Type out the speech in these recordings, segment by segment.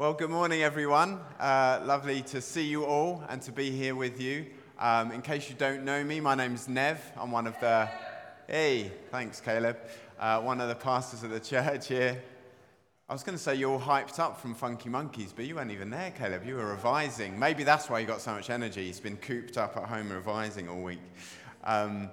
Well, good morning, everyone. Uh, lovely to see you all and to be here with you. Um, in case you don't know me, my name's Nev. I'm one of the. Hey, thanks, Caleb. Uh, one of the pastors of the church here. I was going to say you're all hyped up from Funky Monkeys, but you weren't even there, Caleb. You were revising. Maybe that's why you got so much energy. He's been cooped up at home revising all week. Um,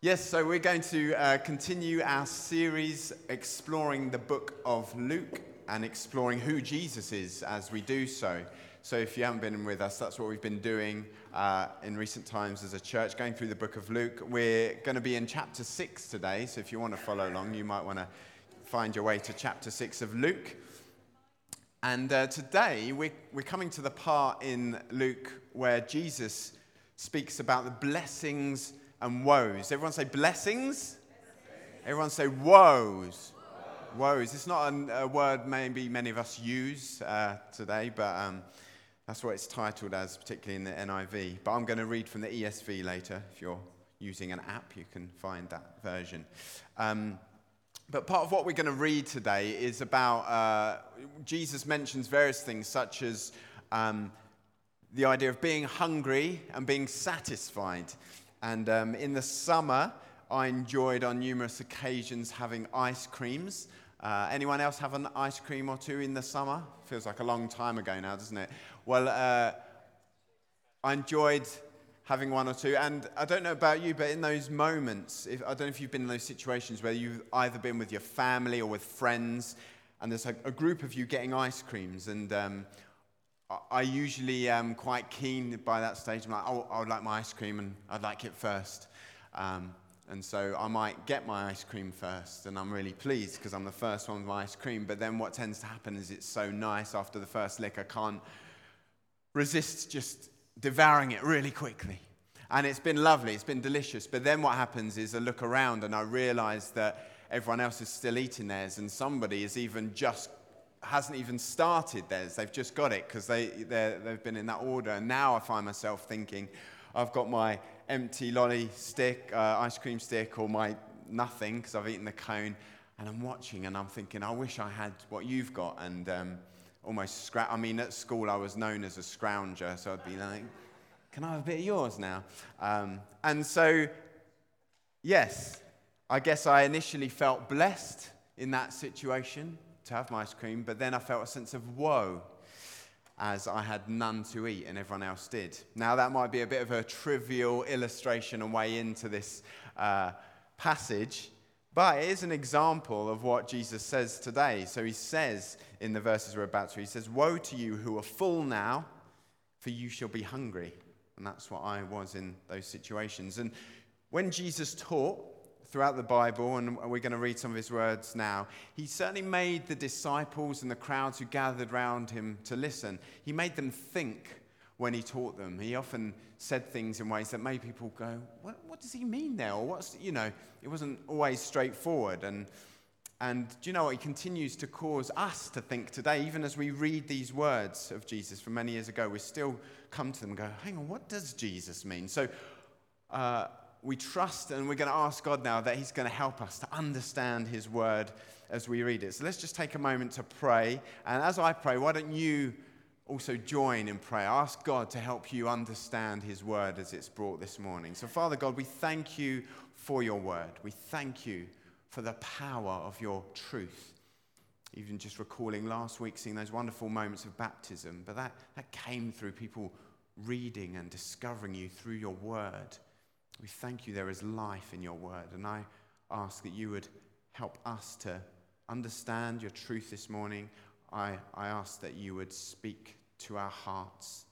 yes, so we're going to uh, continue our series exploring the book of Luke and exploring who Jesus is as we do so. So, if you haven't been with us, that's what we've been doing uh, in recent times as a church, going through the book of Luke. We're going to be in chapter 6 today, so if you want to follow along, you might want to find your way to chapter 6 of Luke. And uh, today, we're, we're coming to the part in Luke where Jesus speaks about the blessings and woes. Everyone say blessings? Everyone say woes woes. It's not a, a word maybe many of us use uh, today, but um, that's what it's titled as, particularly in the NIV. But I'm going to read from the ESV later. If you're using an app, you can find that version. Um, but part of what we're going to read today is about uh, Jesus mentions various things, such as um, the idea of being hungry and being satisfied. And um, in the summer, I enjoyed on numerous occasions having ice creams. Uh, anyone else have an ice cream or two in the summer? Feels like a long time ago now, doesn't it? Well, uh, I enjoyed having one or two. And I don't know about you, but in those moments, if, I don't know if you've been in those situations where you've either been with your family or with friends, and there's a, a group of you getting ice creams. And um, I, I usually am quite keen by that stage. I'm like, oh, I would like my ice cream, and I'd like it first. Um, and so I might get my ice cream first, and I'm really pleased because I'm the first one with my ice cream. But then what tends to happen is it's so nice after the first lick, I can't resist just devouring it really quickly. And it's been lovely, it's been delicious. But then what happens is I look around and I realize that everyone else is still eating theirs, and somebody is even just hasn't even started theirs. They've just got it because they, they've been in that order. And now I find myself thinking, I've got my empty lolly stick, uh, ice cream stick, or my nothing because I've eaten the cone. And I'm watching and I'm thinking, I wish I had what you've got. And um, almost scrap. I mean, at school I was known as a scrounger, so I'd be like, can I have a bit of yours now? Um, and so, yes, I guess I initially felt blessed in that situation to have my ice cream, but then I felt a sense of woe as I had none to eat and everyone else did. Now, that might be a bit of a trivial illustration and way into this uh, passage, but it is an example of what Jesus says today. So he says in the verses we're about to, he says, Woe to you who are full now, for you shall be hungry. And that's what I was in those situations. And when Jesus taught, throughout the Bible, and we're going to read some of his words now, he certainly made the disciples and the crowds who gathered round him to listen, he made them think when he taught them. He often said things in ways that made people go, What, what does he mean there? Or what's, you know, it wasn't always straightforward. And, and do you know what? He continues to cause us to think today, even as we read these words of Jesus from many years ago, we still come to them and go, Hang on, what does Jesus mean? So, uh, we trust and we're going to ask God now that He's going to help us to understand His word as we read it. So let's just take a moment to pray. And as I pray, why don't you also join in prayer? Ask God to help you understand His word as it's brought this morning. So, Father God, we thank you for your word. We thank you for the power of your truth. Even just recalling last week, seeing those wonderful moments of baptism, but that, that came through people reading and discovering you through your word. We thank you there is life in your word. And I ask that you would help us to understand your truth this morning. I, I ask that you would speak to our hearts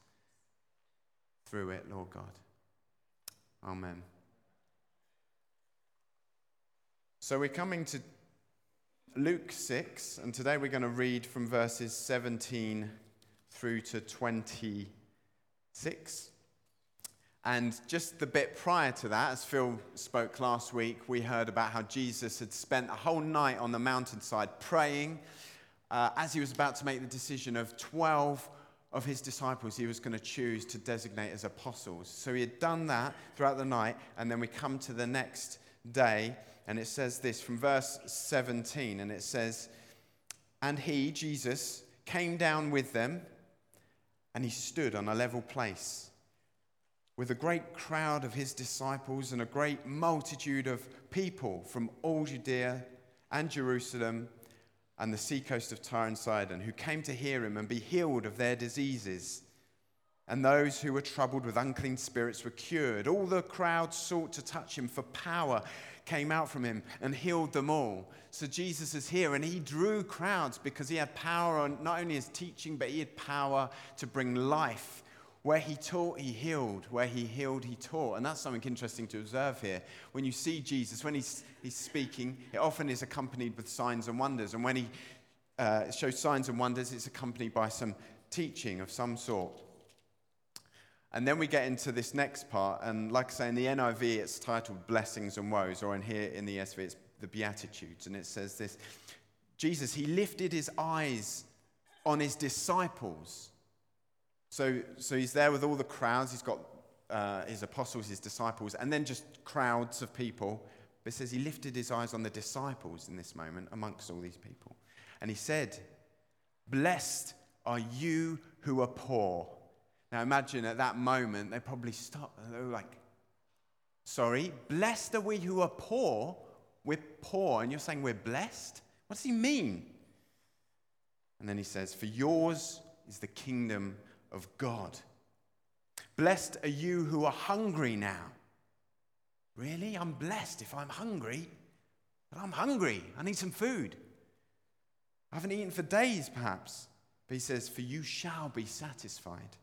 through it, Lord God. Amen. So we're coming to Luke 6, and today we're going to read from verses 17 through to 26. And just the bit prior to that, as Phil spoke last week, we heard about how Jesus had spent a whole night on the mountainside praying uh, as he was about to make the decision of 12 of his disciples he was going to choose to designate as apostles. So he had done that throughout the night, and then we come to the next day, and it says this from verse 17, and it says, And he, Jesus, came down with them, and he stood on a level place with a great crowd of his disciples and a great multitude of people from all Judea and Jerusalem and the seacoast of Tyre and Sidon who came to hear him and be healed of their diseases. And those who were troubled with unclean spirits were cured. All the crowd sought to touch him, for power came out from him and healed them all. So Jesus is here, and he drew crowds because he had power on not only his teaching, but he had power to bring life. Where he taught, he healed. Where he healed, he taught. And that's something interesting to observe here. When you see Jesus, when he's, he's speaking, it often is accompanied with signs and wonders. And when he uh, shows signs and wonders, it's accompanied by some teaching of some sort. And then we get into this next part, and like I say, in the NIV, it's titled Blessings and Woes, or in here in the ESV, it's the Beatitudes. And it says this Jesus, he lifted his eyes on his disciples. So, so he's there with all the crowds, he's got uh, his apostles, his disciples, and then just crowds of people. But it says he lifted his eyes on the disciples in this moment amongst all these people. And he said, Blessed are you who are poor now imagine at that moment, they probably stopped. They were like, Sorry, blessed are we who are poor. We're poor. And you're saying we're blessed? What does he mean? And then he says, For yours is the kingdom of God. Blessed are you who are hungry now. Really? I'm blessed if I'm hungry. But I'm hungry. I need some food. I haven't eaten for days, perhaps. But he says, For you shall be satisfied.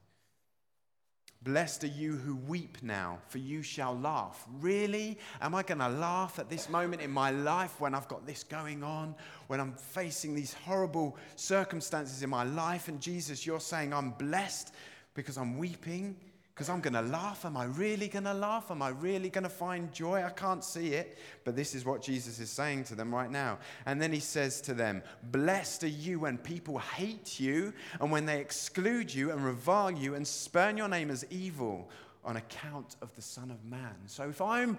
Blessed are you who weep now, for you shall laugh. Really? Am I going to laugh at this moment in my life when I've got this going on, when I'm facing these horrible circumstances in my life? And Jesus, you're saying I'm blessed because I'm weeping? Because I'm going to laugh. Am I really going to laugh? Am I really going to find joy? I can't see it. But this is what Jesus is saying to them right now. And then he says to them, Blessed are you when people hate you and when they exclude you and revile you and spurn your name as evil on account of the Son of Man. So if I'm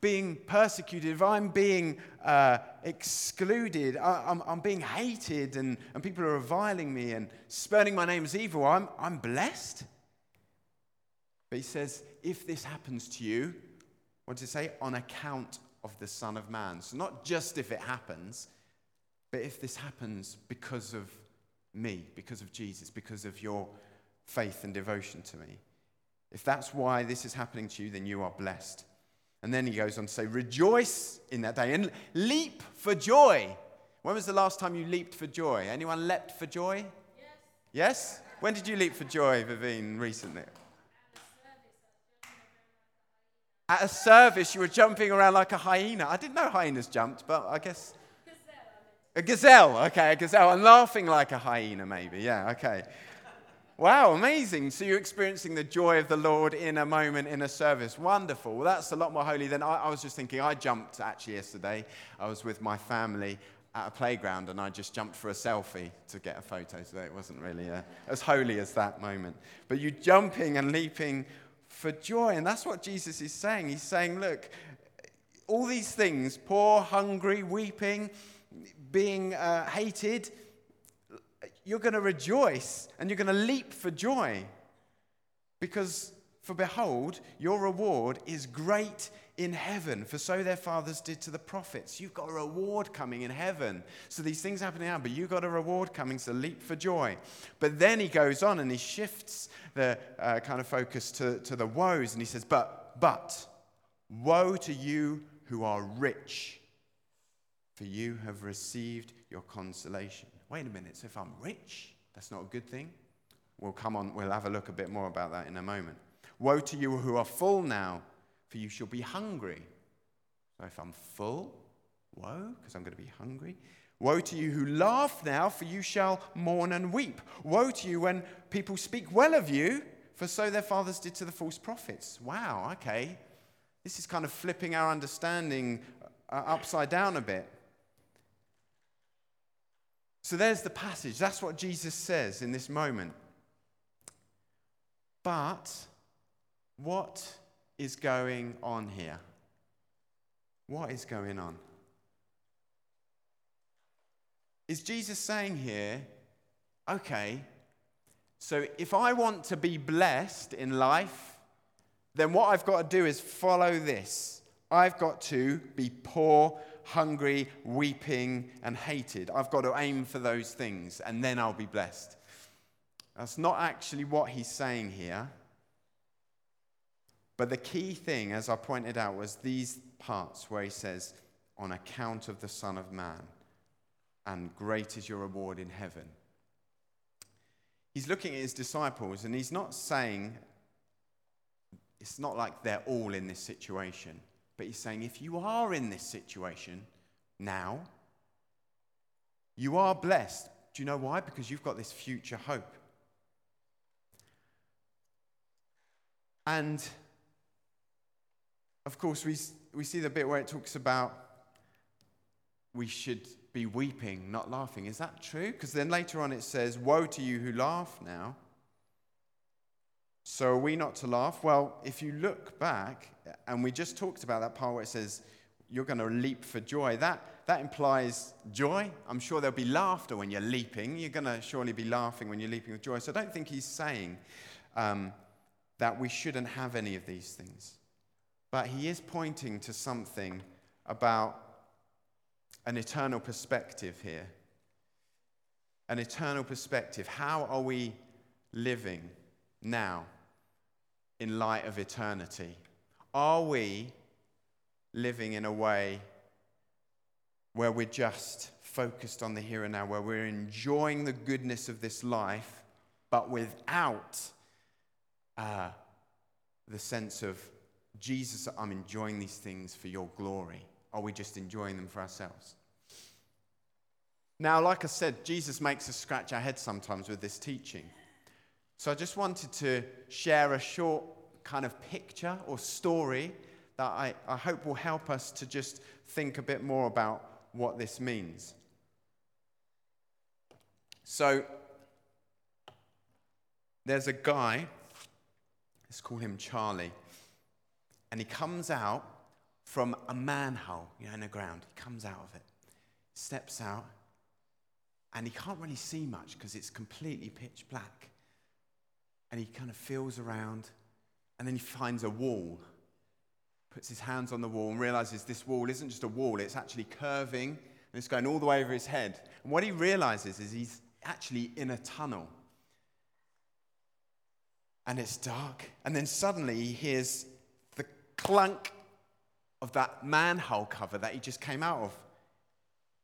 being persecuted, if I'm being uh, excluded, I, am I'm, I'm being hated, and, and people are reviling me and spurning my name as evil, I'm, I'm blessed. But he says, if this happens to you, what does it say? On account of the Son of Man. So not just if it happens, but if this happens because of me, because of Jesus, because of your faith and devotion to me. If that's why this is happening to you, then you are blessed. And then he goes on to say, Rejoice in that day and leap for joy. When was the last time you leaped for joy? Anyone leapt for joy? Yes. Yes? When did you leap for joy, Vivine, recently? At a service, you were jumping around like a hyena. I didn't know hyenas jumped, but I guess. A gazelle, okay, a gazelle. I'm laughing like a hyena, maybe. Yeah, okay. Wow, amazing. So you're experiencing the joy of the Lord in a moment in a service. Wonderful. Well, that's a lot more holy than I, I was just thinking. I jumped actually yesterday. I was with my family at a playground and I just jumped for a selfie to get a photo. So it wasn't really as holy as that moment. But you jumping and leaping for joy. And that's what Jesus is saying. He's saying, look, all these things poor, hungry, weeping, being uh, hated you're going to rejoice and you're going to leap for joy. Because, for behold, your reward is great in heaven, for so their fathers did to the prophets. You've got a reward coming in heaven. So these things happen now, but you've got a reward coming, so leap for joy. But then he goes on and he shifts the uh, kind of focus to, to the woes, and he says, But, but, woe to you who are rich, for you have received your consolation. Wait a minute, so if I'm rich, that's not a good thing? We'll come on, we'll have a look a bit more about that in a moment. Woe to you who are full now for you shall be hungry. So if I'm full, woe, because I'm going to be hungry. Woe to you who laugh now, for you shall mourn and weep. Woe to you when people speak well of you, for so their fathers did to the false prophets. Wow, okay. This is kind of flipping our understanding uh, upside down a bit. So there's the passage. That's what Jesus says in this moment. But what is going on here? What is going on? Is Jesus saying here, okay, so if I want to be blessed in life, then what I've got to do is follow this. I've got to be poor, hungry, weeping, and hated. I've got to aim for those things, and then I'll be blessed. That's not actually what he's saying here. But the key thing, as I pointed out, was these parts where he says, on account of the Son of Man, and great is your reward in heaven. He's looking at his disciples, and he's not saying, it's not like they're all in this situation, but he's saying, if you are in this situation now, you are blessed. Do you know why? Because you've got this future hope. And of course, we, we see the bit where it talks about we should be weeping, not laughing. Is that true? Because then later on it says, Woe to you who laugh now. So are we not to laugh? Well, if you look back, and we just talked about that part where it says, You're going to leap for joy, that, that implies joy. I'm sure there'll be laughter when you're leaping. You're going to surely be laughing when you're leaping with joy. So I don't think he's saying um, that we shouldn't have any of these things. But he is pointing to something about an eternal perspective here. An eternal perspective. How are we living now in light of eternity? Are we living in a way where we're just focused on the here and now, where we're enjoying the goodness of this life, but without uh, the sense of Jesus, I'm enjoying these things for your glory? Are we just enjoying them for ourselves? Now, like I said, Jesus makes us scratch our heads sometimes with this teaching. So I just wanted to share a short kind of picture or story that I, I hope will help us to just think a bit more about what this means. So, there's a guy, let's call him Charlie and he comes out from a manhole, you know, in the ground. He comes out of it, steps out, and he can't really see much because it's completely pitch black. And he kind of feels around, and then he finds a wall, puts his hands on the wall, and realizes this wall isn't just a wall, it's actually curving, and it's going all the way over his head. And what he realizes is he's actually in a tunnel. And it's dark. And then suddenly he hears clunk of that manhole cover that he just came out of.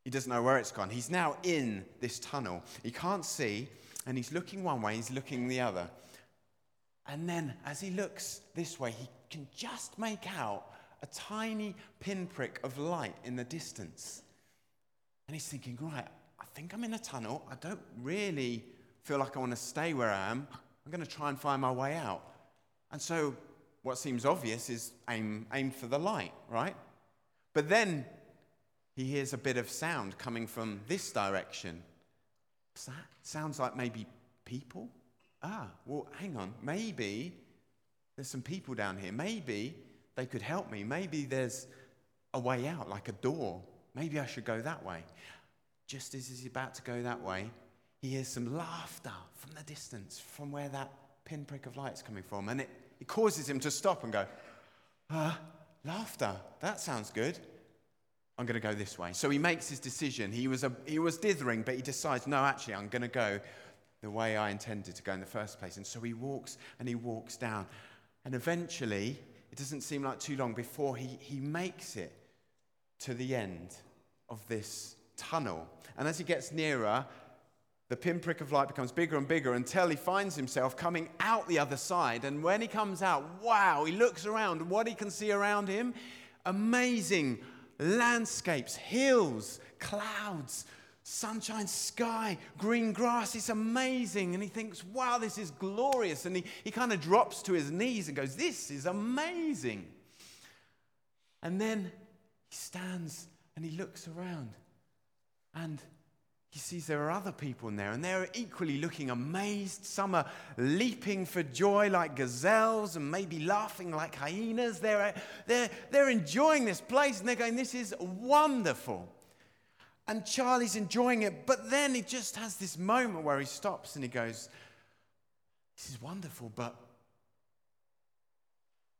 He doesn't know where it's gone. He's now in this tunnel. He can't see, and he's looking one way, he's looking the other. And then, as he looks this way, he can just make out a tiny pinprick of light in the distance. And he's thinking, right, I think I'm in a tunnel. I don't really feel like I want to stay where I am. I'm going to try and find my way out. And so what seems obvious is aim, aim for the light, right? But then he hears a bit of sound coming from this direction. What's that? Sounds like maybe people? Ah, well, hang on. Maybe there's some people down here. Maybe they could help me. Maybe there's a way out, like a door. Maybe I should go that way. Just as he's about to go that way, he hears some laughter from the distance, from where that pinprick of light is coming from. And it it causes him to stop and go, ah, laughter, that sounds good. I'm going to go this way. So he makes his decision. He was, a, he was dithering, but he decides, no, actually, I'm going to go the way I intended to go in the first place. And so he walks and he walks down. And eventually, it doesn't seem like too long before he, he makes it to the end of this tunnel. And as he gets nearer, the pinprick of light becomes bigger and bigger until he finds himself coming out the other side. And when he comes out, wow, he looks around. What he can see around him amazing landscapes, hills, clouds, sunshine, sky, green grass. It's amazing. And he thinks, wow, this is glorious. And he, he kind of drops to his knees and goes, this is amazing. And then he stands and he looks around. And he sees there are other people in there, and they're equally looking amazed. Some are leaping for joy like gazelles and maybe laughing like hyenas. They're, uh, they're, they're enjoying this place and they're going, This is wonderful. And Charlie's enjoying it, but then he just has this moment where he stops and he goes, This is wonderful, but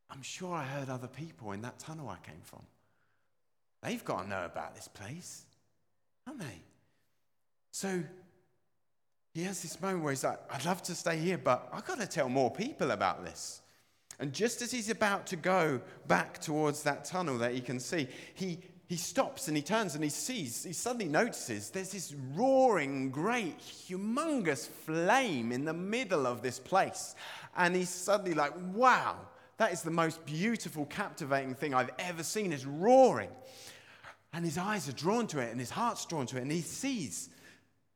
I'm sure I heard other people in that tunnel I came from. They've got to know about this place, haven't they? So he has this moment where he's like, I'd love to stay here, but I've got to tell more people about this. And just as he's about to go back towards that tunnel that he can see, he, he stops and he turns and he sees, he suddenly notices there's this roaring, great, humongous flame in the middle of this place. And he's suddenly like, wow, that is the most beautiful, captivating thing I've ever seen. It's roaring. And his eyes are drawn to it and his heart's drawn to it. And he sees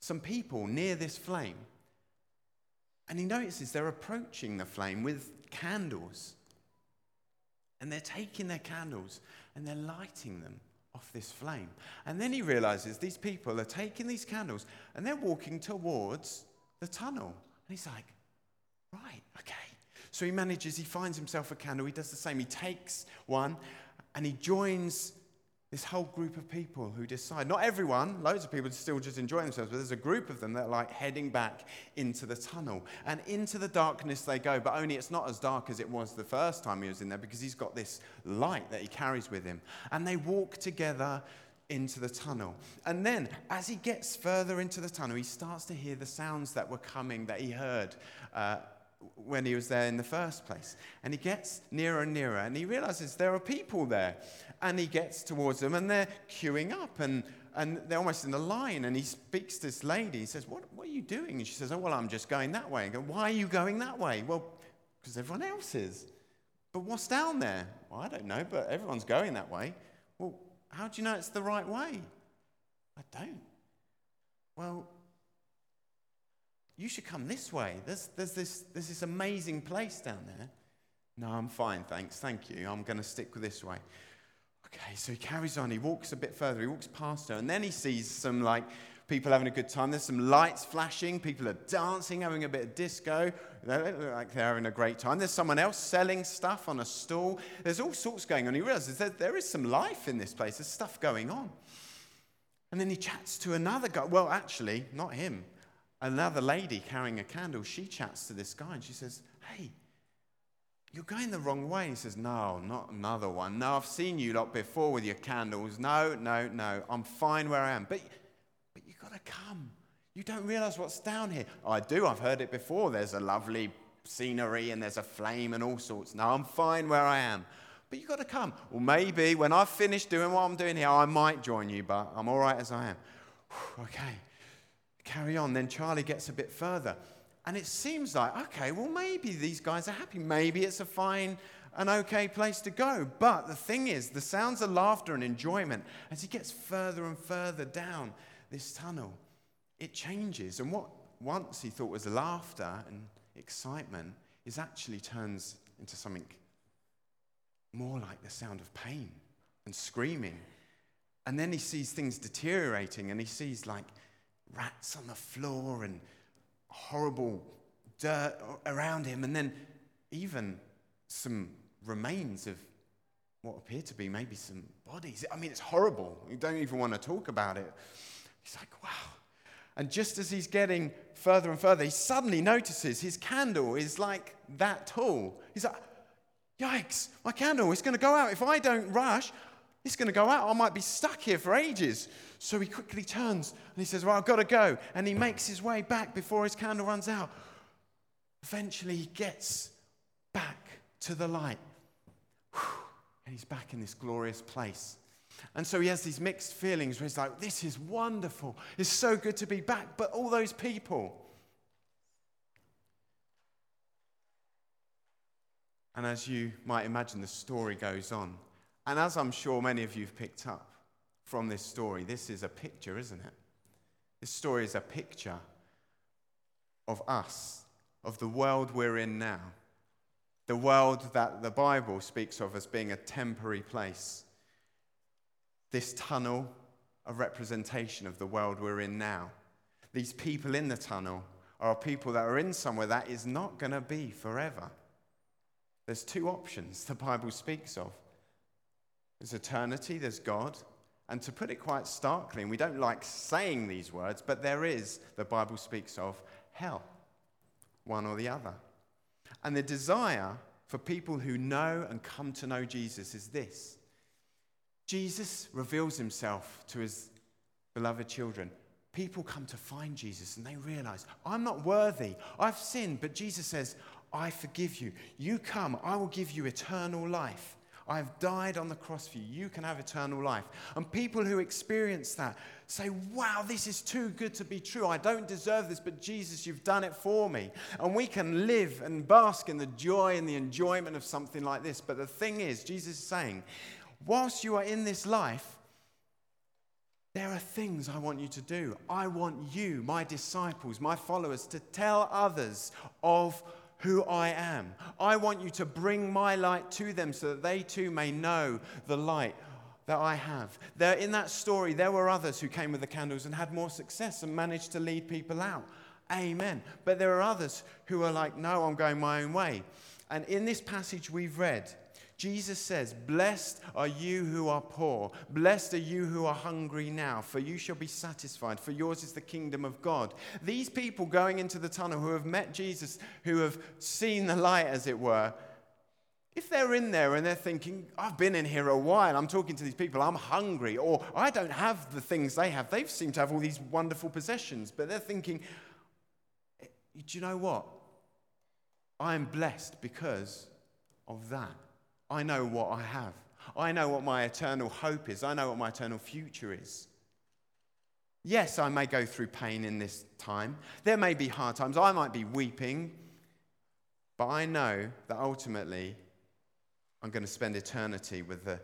some people near this flame. And he notices they're approaching the flame with candles. And they're taking their candles and they're lighting them off this flame. And then he realizes these people are taking these candles and they're walking towards the tunnel. And he's like, right, okay. So he manages, he finds himself a candle, he does the same. He takes one and he joins this whole group of people who decide, not everyone, loads of people still just enjoy themselves, but there's a group of them that are like heading back into the tunnel. And into the darkness they go, but only it's not as dark as it was the first time he was in there because he's got this light that he carries with him. And they walk together into the tunnel. And then, as he gets further into the tunnel, he starts to hear the sounds that were coming that he heard. Uh, when he was there in the first place. And he gets nearer and nearer and he realizes there are people there. And he gets towards them and they're queuing up and, and they're almost in a line. And he speaks to this lady. He says, What, what are you doing? And she says, Oh, well, I'm just going that way. And go, Why are you going that way? Well, because everyone else is. But what's down there? Well, I don't know, but everyone's going that way. Well, how do you know it's the right way? I don't. Well, you should come this way. There's, there's, this, there's this amazing place down there. No, I'm fine, thanks. Thank you. I'm going to stick with this way. Okay, so he carries on. He walks a bit further. He walks past her. And then he sees some, like, people having a good time. There's some lights flashing. People are dancing, having a bit of disco. They look like they're having a great time. There's someone else selling stuff on a stall. There's all sorts going on. He realizes that there is some life in this place. There's stuff going on. And then he chats to another guy. Well, actually, not him another lady carrying a candle, she chats to this guy and she says, Hey, you're going the wrong way. He says, No, not another one. No, I've seen you lot before with your candles. No, no, no. I'm fine where I am. But, but you've got to come. You don't realize what's down here. I do. I've heard it before. There's a lovely scenery and there's a flame and all sorts. No, I'm fine where I am. But you've got to come. Well, maybe when I've finished doing what I'm doing here, I might join you, but I'm all right as I am. okay carry on. Then Charlie gets a bit further. And it seems like, okay, well, maybe these guys are happy. Maybe it's a fine, an okay place to go. But the thing is, the sounds of laughter and enjoyment, as he gets further and further down this tunnel, it changes. And what once he thought was laughter and excitement is actually turns into something more like the sound of pain and screaming. And then he sees things deteriorating and he sees like rats on the floor and horrible dirt around him, and then even some remains of what appear to be maybe some bodies. I mean, it's horrible. You don't even want to talk about it. He's like, wow. And just as he's getting further and further, he suddenly notices his candle is like that tall. He's like, yikes, my candle is going to go out. If I don't rush, it's going to go out. I might be stuck here for ages. So he quickly turns and he says, Well, I've got to go. And he makes his way back before his candle runs out. Eventually, he gets back to the light. And he's back in this glorious place. And so he has these mixed feelings where he's like, This is wonderful. It's so good to be back. But all those people. And as you might imagine, the story goes on. And as I'm sure many of you have picked up from this story, this is a picture, isn't it? This story is a picture of us, of the world we're in now. The world that the Bible speaks of as being a temporary place. This tunnel, a representation of the world we're in now. These people in the tunnel are people that are in somewhere that is not going to be forever. There's two options the Bible speaks of there's eternity, there's God, And to put it quite starkly, and we don't like saying these words, but there is, the Bible speaks of hell, one or the other. And the desire for people who know and come to know Jesus is this Jesus reveals himself to his beloved children. People come to find Jesus and they realize, I'm not worthy. I've sinned, but Jesus says, I forgive you. You come, I will give you eternal life. I have died on the cross for you. You can have eternal life. And people who experience that say, Wow, this is too good to be true. I don't deserve this, but Jesus, you've done it for me. And we can live and bask in the joy and the enjoyment of something like this. But the thing is, Jesus is saying, whilst you are in this life, there are things I want you to do. I want you, my disciples, my followers, to tell others of who I am. I want you to bring my light to them so that they too may know the light that I have. There, in that story, there were others who came with the candles and had more success and managed to lead people out. Amen. But there are others who are like, no, I'm going my own way. And in this passage we've read, Jesus says, Blessed are you who are poor. Blessed are you who are hungry now, for you shall be satisfied, for yours is the kingdom of God. These people going into the tunnel who have met Jesus, who have seen the light, as it were, if they're in there and they're thinking, I've been in here a while, I'm talking to these people, I'm hungry, or I don't have the things they have, they seem to have all these wonderful possessions, but they're thinking, do you know what? I am blessed because of that. I know what I have. I know what my eternal hope is. I know what my eternal future is. Yes, I may go through pain in this time. There may be hard times. I might be weeping. But I know that ultimately I'm going to spend eternity with the,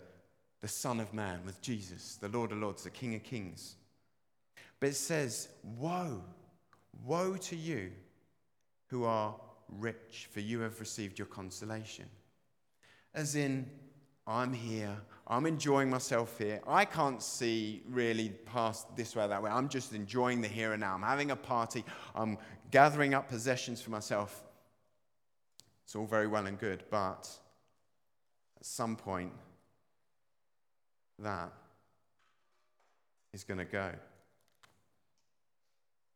the Son of Man, with Jesus, the Lord of Lords, the King of Kings. But it says, Woe, woe to you who are rich, for you have received your consolation as in, I'm here, I'm enjoying myself here. I can't see really past this way or that way. I'm just enjoying the here and now. I'm having a party, I'm gathering up possessions for myself. It's all very well and good, but at some point, that is going to go.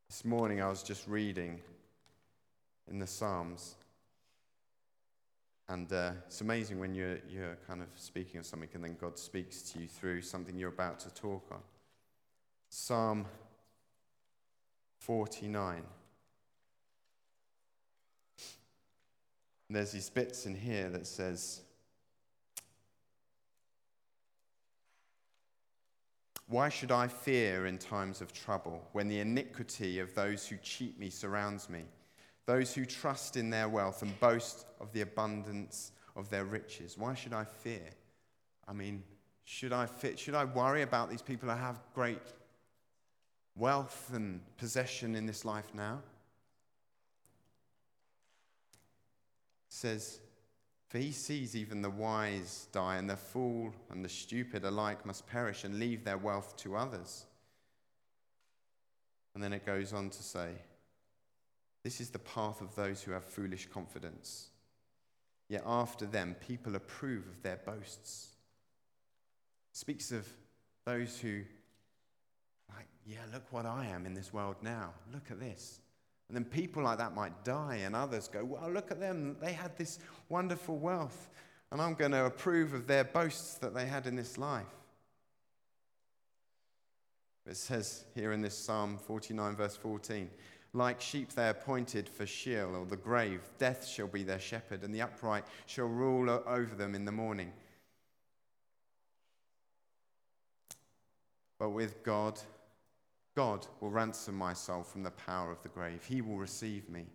This morning I was just reading in the Psalms and uh, it's amazing when you're, you're kind of speaking of something and then God speaks to you through something you're about to talk on. Psalm 49. And there's these bits in here that says, Why should I fear in times of trouble when the iniquity of those who cheat me surrounds me? Those who trust in their wealth and boast of the abundance of their riches. Why should I fear? I mean, should I, fit, should I worry about these people who have great wealth and possession in this life now? It says, For he sees even the wise die, and the fool and the stupid alike must perish and leave their wealth to others. And then it goes on to say, this is the path of those who have foolish confidence. Yet after them, people approve of their boasts. Speaks of those who, like, yeah, look what I am in this world now. Look at this. And then people like that might die, and others go, well, look at them. They had this wonderful wealth, and I'm going to approve of their boasts that they had in this life. It says here in this Psalm 49, verse 14 like sheep they are appointed for Sheol or the grave. Death shall be their shepherd, and the upright shall rule over them in the morning. But with God, God will ransom my soul from the power of the grave. He will receive me.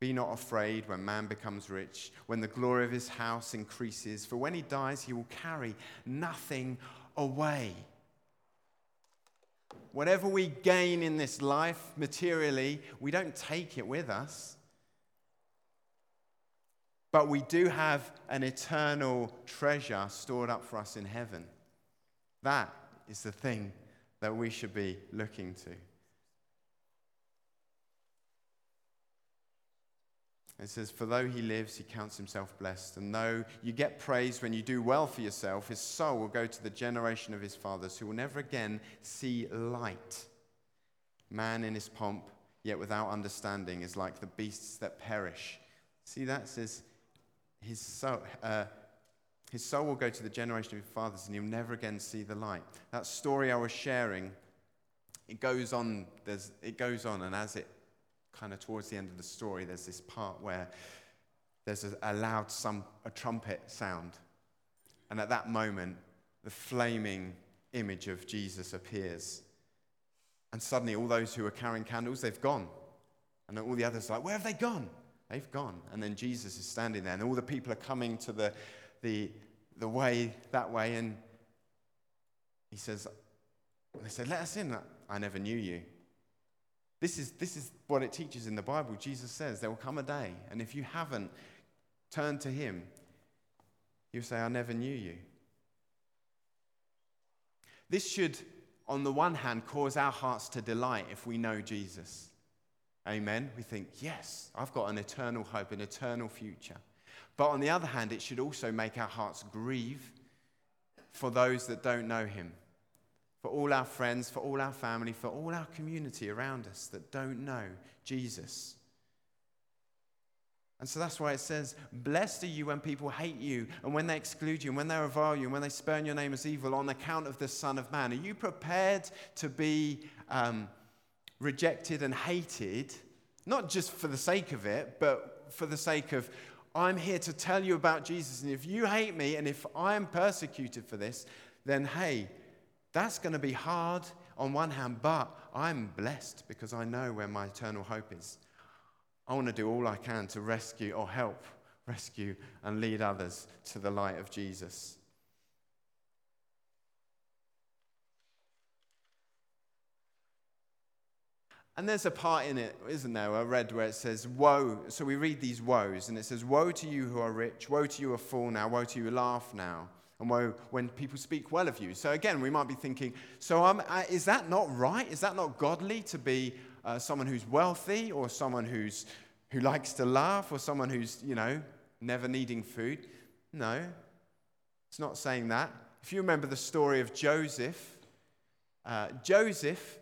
Be not afraid when man becomes rich, when the glory of his house increases, for when he dies, he will carry nothing away. Whatever we gain in this life materially, we don't take it with us. But we do have an eternal treasure stored up for us in heaven. That is the thing that we should be looking to. It says, For though he lives, he counts himself blessed. And though you get praise when you do well for yourself, his soul will go to the generation of his fathers who will never again see light. Man in his pomp, yet without understanding, is like the beasts that perish. See that? Says, his soul, uh, his soul will go to the generation of his fathers and he'll never again see the light. That story I was sharing, it goes on, there's, it goes on, and as it kind of towards the end of the story, there's this part where there's a, a loud some, a trumpet sound. And at that moment, the flaming image of Jesus appears. And suddenly, all those who are carrying candles, they've gone. And all the others are like, Where have they gone? They've gone. And then Jesus is standing there, and all the people are coming to the, the, the way, that way. And he says, They say, Let us in. I never knew you. This is, this is what it teaches in the Bible. Jesus says there will come a day, and if you haven't turned to Him, you'll say, I never knew you. This should, on the one hand, cause our hearts to delight if we know Jesus. Amen. We think, yes, I've got an eternal hope, an eternal future. But on the other hand, it should also make our hearts grieve for those that don't know Him for all our friends, for all our family, for all our community around us that don't know Jesus. And so that's why it says, Blessed are you when people hate you, and when they exclude you, and when they revile you, and when they spurn your name as evil on account of the Son of Man. Are you prepared to be um, rejected and hated, not just for the sake of it, but for the sake of, I'm here to tell you about Jesus, and if you hate me, and if I am persecuted for this, then hey, that's going to be hard on one hand, but I'm blessed because I know where my eternal hope is. I want to do all I can to rescue or help rescue and lead others to the light of Jesus. And there's a part in it, isn't there? I read where it says, Woe. So we read these woes, and it says, Woe to you who are rich, woe to you who are full now, woe to you who laugh now and when people speak well of you. So again, we might be thinking, so um, uh, is that not right? Is that not godly to be uh, someone who's wealthy or someone who's, who likes to laugh or someone who's, you know, never needing food? No, it's not saying that. If you remember the story of Joseph, uh, Joseph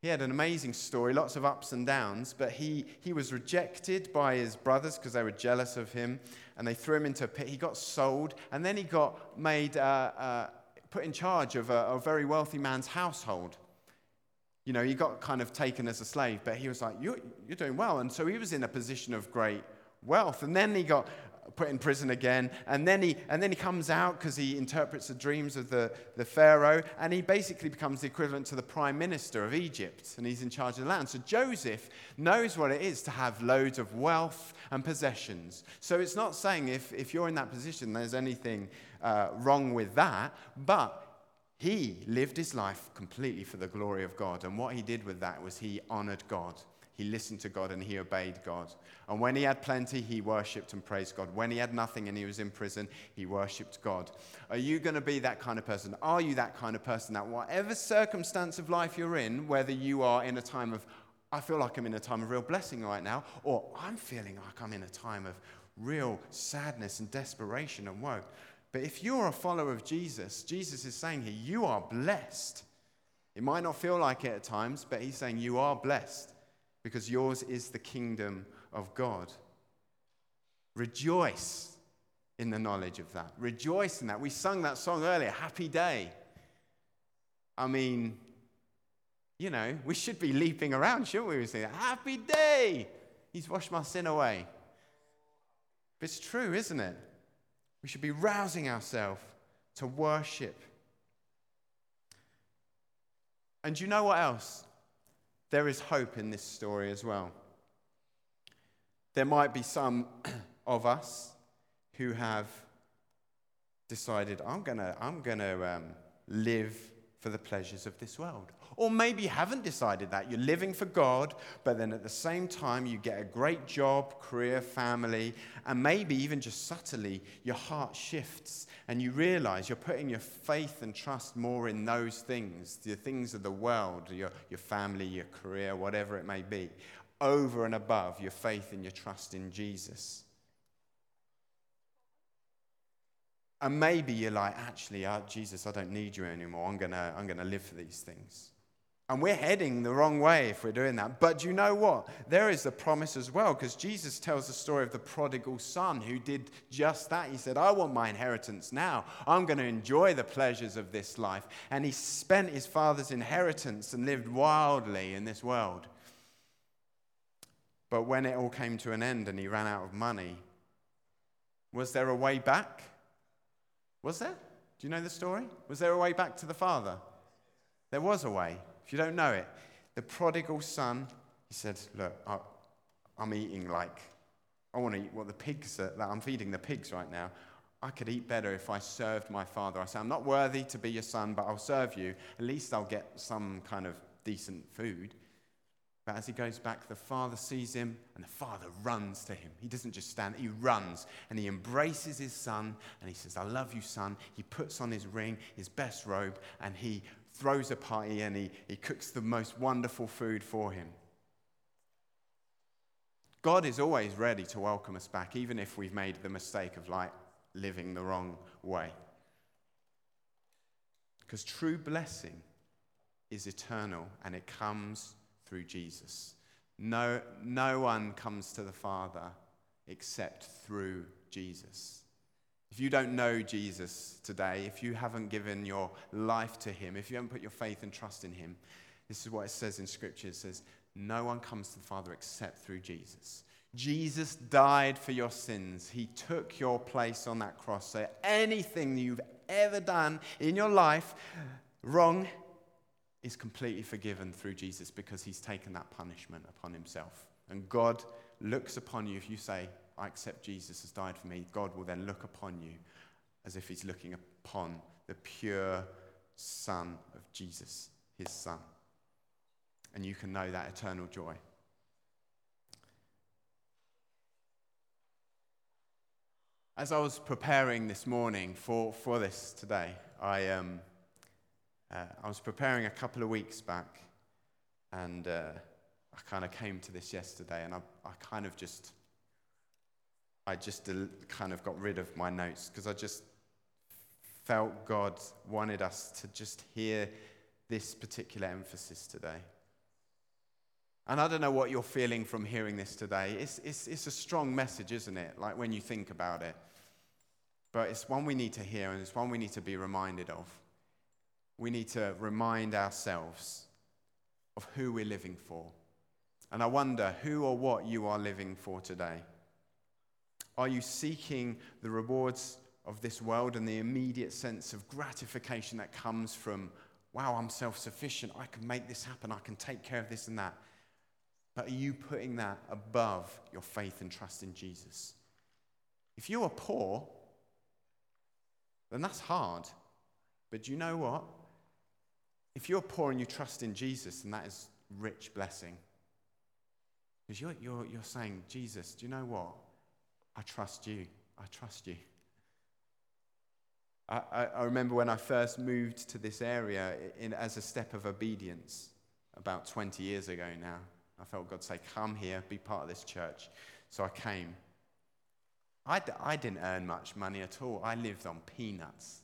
he had an amazing story, lots of ups and downs, but he, he was rejected by his brothers because they were jealous of him, and they threw him into a pit. He got sold, and then he got made, uh, uh, put in charge of a, a, very wealthy man's household. You know, he got kind of taken as a slave, but he was like, you're, you're doing well. And so he was in a position of great wealth. And then he got put in prison again. And then he, and then he comes out because he interprets the dreams of the, the Pharaoh. And he basically becomes the equivalent to the prime minister of Egypt. And he's in charge of the land. So Joseph knows what it is to have loads of wealth and possessions. So it's not saying if, if you're in that position, there's anything uh, wrong with that. But he lived his life completely for the glory of God. And what he did with that was he honored God. He listened to God and he obeyed God. And when he had plenty, he worshipped and praised God. When he had nothing and he was in prison, he worshipped God. Are you going to be that kind of person? Are you that kind of person that whatever circumstance of life you're in, whether you are in a time of, I feel like I'm in a time of real blessing right now, or I'm feeling like I'm in a time of real sadness and desperation and woe. But if you're a follower of Jesus, Jesus is saying here, you are blessed. It might not feel like it at times, but he's saying you are blessed because yours is the kingdom of God. Rejoice in the knowledge of that. Rejoice in that. We sung that song earlier, Happy Day. I mean, you know, we should be leaping around, shouldn't we? We say, Happy Day! He's washed my sin away. But it's true, isn't it? We should be rousing ourselves to worship. And you know what else? There is hope in this story as well. There might be some of us who have decided, I'm going to I'm gonna, um, live for the pleasures of this world. Or maybe you haven't decided that. You're living for God, but then at the same time, you get a great job, career, family, and maybe even just subtly, your heart shifts and you realize you're putting your faith and trust more in those things, the things of the world, your, your family, your career, whatever it may be. over and above your faith and your trust in Jesus. And maybe you're like, actually, uh, Jesus, I don't need you anymore. I'm going to I'm going to live for these things. And we're heading the wrong way if we're doing that. But you know what? There is a promise as well, because Jesus tells the story of the prodigal son who did just that. He said, I want my inheritance now. I'm going to enjoy the pleasures of this life. And he spent his father's inheritance and lived wildly in this world. But when it all came to an end and he ran out of money, was there a way back? Was there? Do you know the story? Was there a way back to the father? There was a way. If you don't know it, the prodigal son, he said, Look, I, am eating like, I want to eat what the pigs are, I'm feeding the pigs right now. I could eat better if I served my father. I said, I'm not worthy to be your son, but I'll serve you. At least I'll get some kind of decent food. But as he goes back, the father sees him and the father runs to him. He doesn't just stand, he runs and he embraces his son and he says, I love you, son. He puts on his ring, his best robe, and he throws a party and he, he cooks the most wonderful food for him. God is always ready to welcome us back, even if we've made the mistake of like living the wrong way. Because true blessing is eternal and it comes through Jesus. No, no one comes to the Father except through Jesus. If you don't know Jesus today, if you haven't given your life to him, if you haven't put your faith and trust in him, this is what it says in Scripture. It says, No one comes to the Father except through Jesus. Jesus died for your sins. He took your place on that cross. So anything you've ever done in your life wrong, is completely forgiven through Jesus because he's taken that punishment upon himself. And God looks upon you if you say, I accept Jesus has died for me. God will then look upon you as if he's looking upon the pure Son of Jesus, his Son. And you can know that eternal joy. As I was preparing this morning for, for this today, I, um, uh, I was preparing a couple of weeks back, and uh, I kind of came to this yesterday, and I, I kind of just, I just kind of got rid of my notes because I just felt God wanted us to just hear this particular emphasis today. And I don't know what you're feeling from hearing this today. It's, it's, it's a strong message, isn't it? Like when you think about it. But it's one we need to hear, and it's one we need to be reminded of we need to remind ourselves of who we're living for. And I wonder who or what you are living for today. Are you seeking the rewards of this world and the immediate sense of gratification that comes from, wow, I'm self sufficient, I can make this happen, I can take care of this and that? But are you putting that above your faith and trust in Jesus? If you are poor, then that's hard. But do you know what? If you're poor and you trust in Jesus, then that is rich blessing. Because you're, you're, you're saying, Jesus, do you know what? I trust you. I trust you. I, I, I remember when I first moved to this area in, as a step of obedience about 20 years ago now. I felt God say, Come here, be part of this church. So I came. I d- I didn't earn much money at all. I lived on peanuts,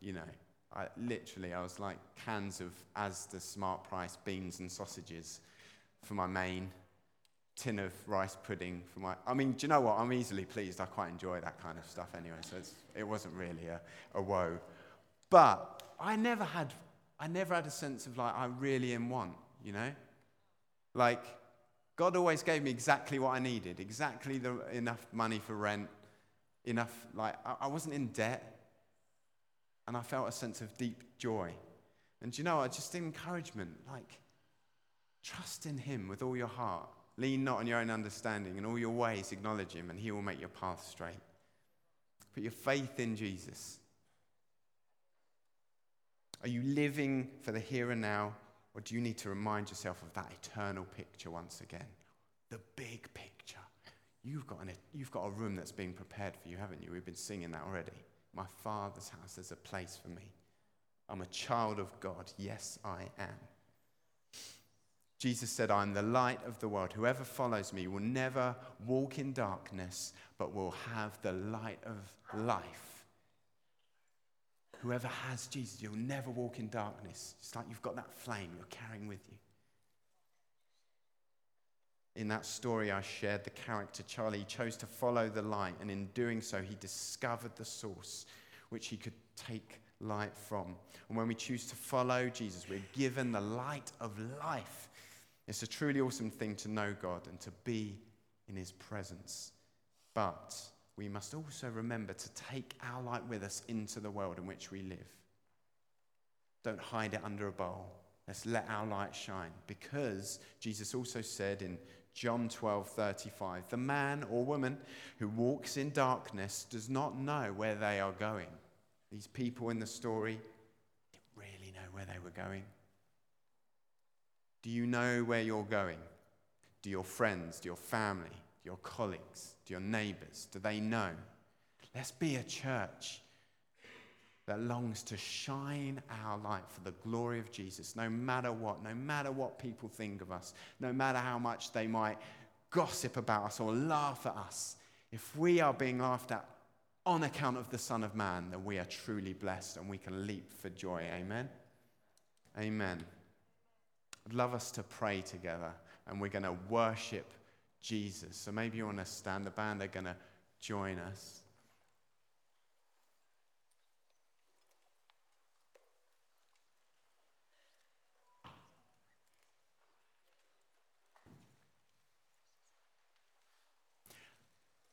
you know. I, literally, I was like cans of Asda Smart Price beans and sausages for my main, tin of rice pudding for my. I mean, do you know what? I'm easily pleased. I quite enjoy that kind of stuff anyway, so it wasn't really a, a woe. But I never had, I never had a sense of like I really am want, you know, like God always gave me exactly what I needed, exactly the, enough money for rent, enough like I, I wasn't in debt and I felt a sense of deep joy. And you know, just encouragement like, trust in Him with all your heart. Lean not on your own understanding. In all your ways, acknowledge Him, and He will make your path straight. Put your faith in Jesus. Are you living for the here and now, or do you need to remind yourself of that eternal picture once again? The big picture. You've got, an, you've got a room that's being prepared for you, haven't you? We've been singing that already. My Father's house, is a place for me. I'm a child of God. Yes, I am. Jesus said, I'm the light of the world. Whoever follows me will never walk in darkness, but will have the light of life. Whoever has Jesus, you'll never walk in darkness. It's like you've got that flame you're carrying with you. In that story, I shared the character Charlie chose to follow the light, and in doing so, he discovered the source which he could take light from. And when we choose to follow Jesus, we're given the light of life. It's a truly awesome thing to know God and to be in his presence. But we must also remember to take our light with us into the world in which we live. Don't hide it under a bowl. Let's let our light shine. Because Jesus also said in John 12 35, the man or woman who walks in darkness does not know where they are going. These people in the story didn't really know where they were going. Do you know where you're going? Do your friends, do your family, do your colleagues, do your neighbors, do they know? Let's be a church that longs to shine our light for the glory of Jesus, no matter what, no matter what people think of us, no matter how much they might gossip about us or laugh at us. If we are being laughed at on account of the Son of Man, then we are truly blessed and we can leap for joy. Amen? Amen. I'd love us to pray together and we're going to worship Jesus. So maybe you want to stand. The band are going to join us.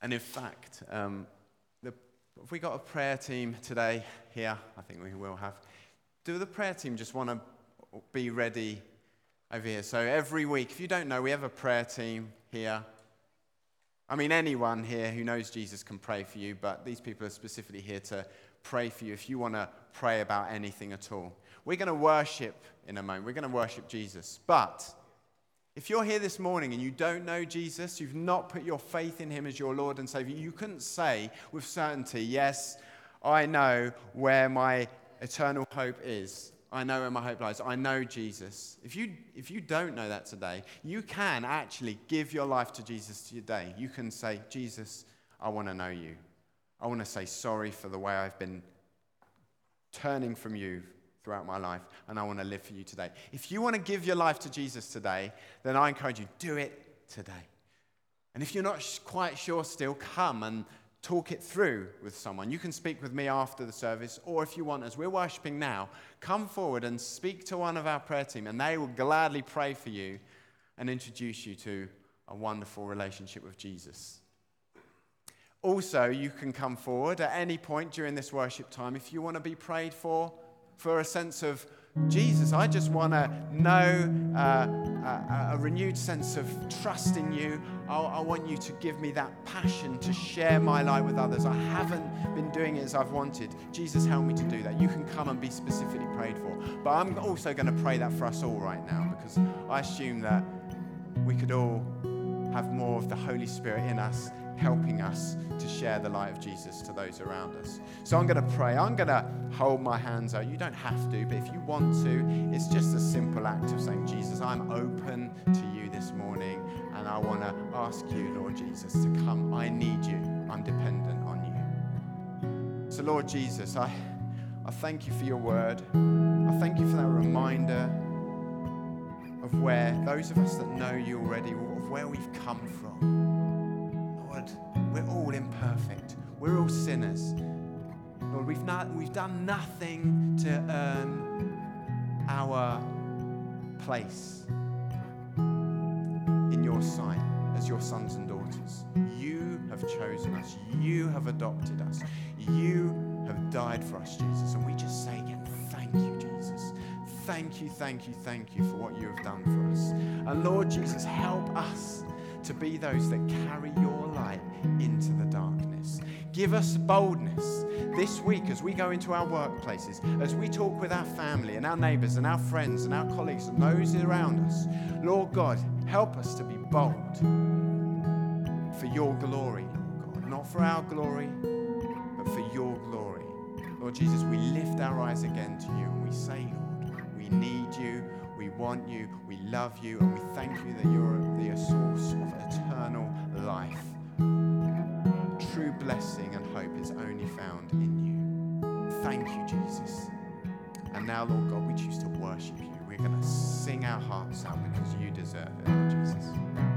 And in fact, um, the, have we got a prayer team today here? I think we will have. Do the prayer team just want to be ready over here. So every week, if you don't know, we have a prayer team here. I mean, anyone here who knows Jesus can pray for you, but these people are specifically here to pray for you if you want to pray about anything at all. We're going to worship in a moment. We're going to worship Jesus. But if you're here this morning and you don't know Jesus, you've not put your faith in him as your Lord and Savior, you couldn't say with certainty, Yes, I know where my eternal hope is. I know where my hope lies. I know Jesus. If you, if you don't know that today, you can actually give your life to Jesus today. You can say, Jesus, I want to know you. I want to say sorry for the way I've been turning from you throughout my life, and I want to live for you today. If you want to give your life to Jesus today, then I encourage you, do it today. And if you're not quite sure still, come and talk it through with someone. You can speak with me after the service, or if you want, as we're worshiping now, come forward and speak to one of our prayer team, and they will gladly pray for you and introduce you to a wonderful relationship with Jesus. Also, you can come forward at any point during this worship time if you want to be prayed for, for a sense of Jesus, I just want to know uh, a, a, renewed sense of trust in you. I, I, want you to give me that passion to share my life with others. I haven't been doing it as I've wanted. Jesus, help me to do that. You can come and be specifically prayed for. But I'm also going to pray that for us all right now because I assume that we could all have more of the Holy Spirit in us helping us to share the light of Jesus to those around us. So I'm going to pray. I'm going to hold my hands out. You don't have to, but if you want to, it's just a simple act of saying, Jesus, I'm open to you this morning, and I want to ask you, Lord Jesus, to come. I need you. I'm dependent on you. So, Lord Jesus, I, I thank you for your word. I thank you for that reminder of where those of us that know you already, of where we've come from. We're all imperfect. We're all sinners. Lord, we've, not, we've done nothing to earn our place in your sight as your sons and daughters. You have chosen us. You have adopted us. You have died for us, Jesus. And we just say again, thank you, Jesus. Thank you, thank you, thank you for what you have done for us. And Lord Jesus, help us to be those that carry your light into the darkness. Give us boldness this week as we go into our workplaces, as we talk with our family and our neighbors and our friends and our colleagues and those around us. Lord God, help us to be bold for your glory, Lord God. Not for our glory, but for your glory. Lord Jesus, we lift our eyes again to you and we say, Lord, we need you. We want you, we love you, and we thank you that you're the source of eternal life. True blessing and hope is only found in you. Thank you, Jesus. And now, Lord God, we choose to worship you. We're going to sing our hearts out because you deserve it.